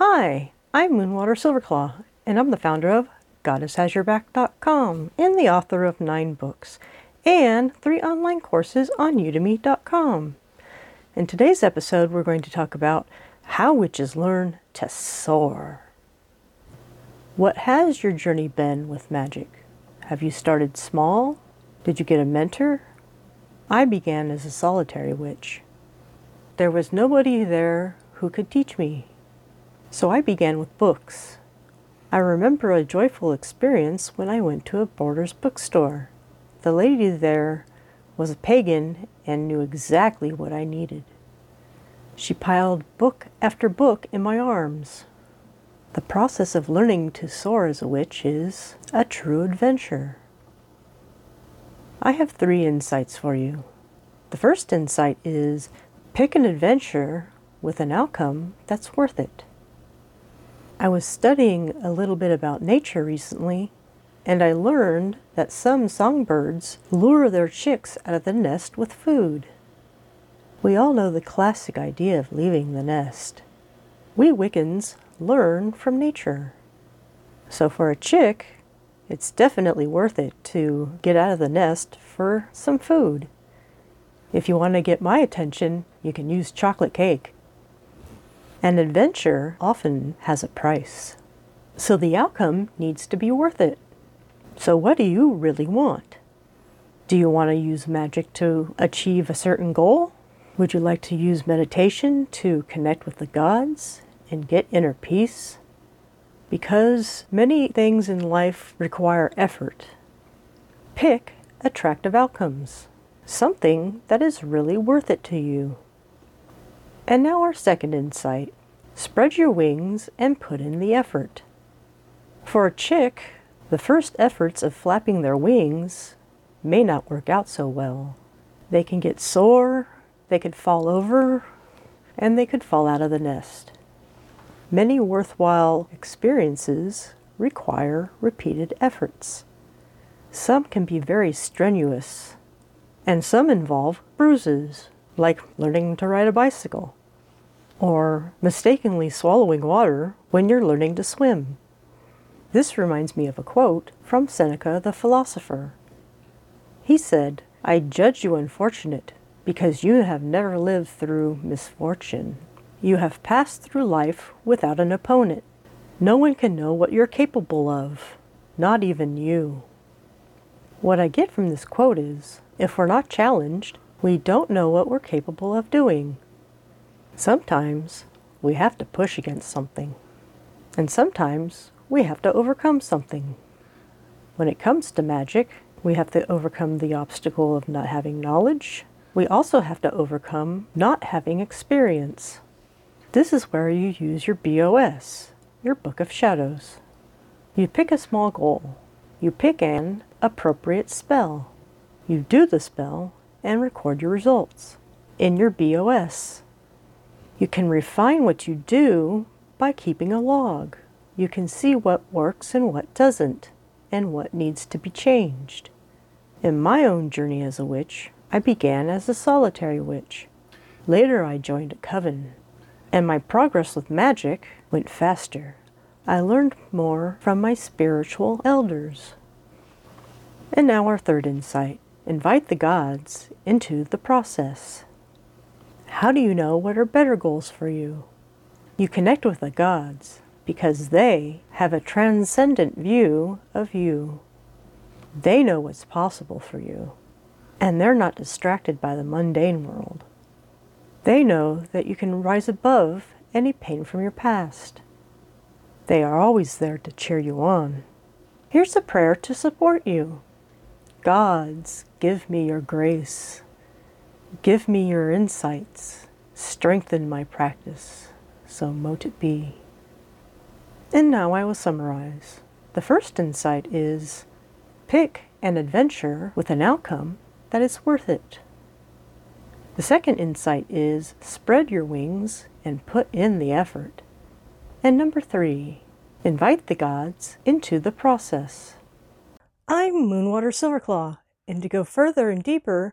Hi, I'm Moonwater Silverclaw, and I'm the founder of GoddessHasYourBack.com and the author of nine books and three online courses on Udemy.com. In today's episode, we're going to talk about how witches learn to soar. What has your journey been with magic? Have you started small? Did you get a mentor? I began as a solitary witch. There was nobody there who could teach me. So I began with books. I remember a joyful experience when I went to a Borders bookstore. The lady there was a pagan and knew exactly what I needed. She piled book after book in my arms. The process of learning to soar as a witch is a true adventure. I have three insights for you. The first insight is pick an adventure with an outcome that's worth it. I was studying a little bit about nature recently, and I learned that some songbirds lure their chicks out of the nest with food. We all know the classic idea of leaving the nest. We Wiccans learn from nature. So for a chick, it's definitely worth it to get out of the nest for some food. If you want to get my attention, you can use chocolate cake. An adventure often has a price, so the outcome needs to be worth it. So, what do you really want? Do you want to use magic to achieve a certain goal? Would you like to use meditation to connect with the gods and get inner peace? Because many things in life require effort. Pick attractive outcomes, something that is really worth it to you. And now our second insight. Spread your wings and put in the effort. For a chick, the first efforts of flapping their wings may not work out so well. They can get sore, they could fall over, and they could fall out of the nest. Many worthwhile experiences require repeated efforts. Some can be very strenuous, and some involve bruises, like learning to ride a bicycle or mistakenly swallowing water when you're learning to swim. This reminds me of a quote from Seneca the philosopher. He said, I judge you unfortunate because you have never lived through misfortune. You have passed through life without an opponent. No one can know what you're capable of, not even you. What I get from this quote is if we're not challenged, we don't know what we're capable of doing. Sometimes we have to push against something, and sometimes we have to overcome something. When it comes to magic, we have to overcome the obstacle of not having knowledge. We also have to overcome not having experience. This is where you use your BOS, your Book of Shadows. You pick a small goal. You pick an appropriate spell. You do the spell and record your results in your BOS. You can refine what you do by keeping a log. You can see what works and what doesn't, and what needs to be changed. In my own journey as a witch, I began as a solitary witch. Later, I joined a coven, and my progress with magic went faster. I learned more from my spiritual elders. And now, our third insight invite the gods into the process. How do you know what are better goals for you? You connect with the gods because they have a transcendent view of you. They know what's possible for you, and they're not distracted by the mundane world. They know that you can rise above any pain from your past. They are always there to cheer you on. Here's a prayer to support you. Gods, give me your grace. Give me your insights, strengthen my practice, so mote it be. And now I will summarize. The first insight is pick an adventure with an outcome that is worth it. The second insight is spread your wings and put in the effort. And number three, invite the gods into the process. I'm Moonwater Silverclaw, and to go further and deeper,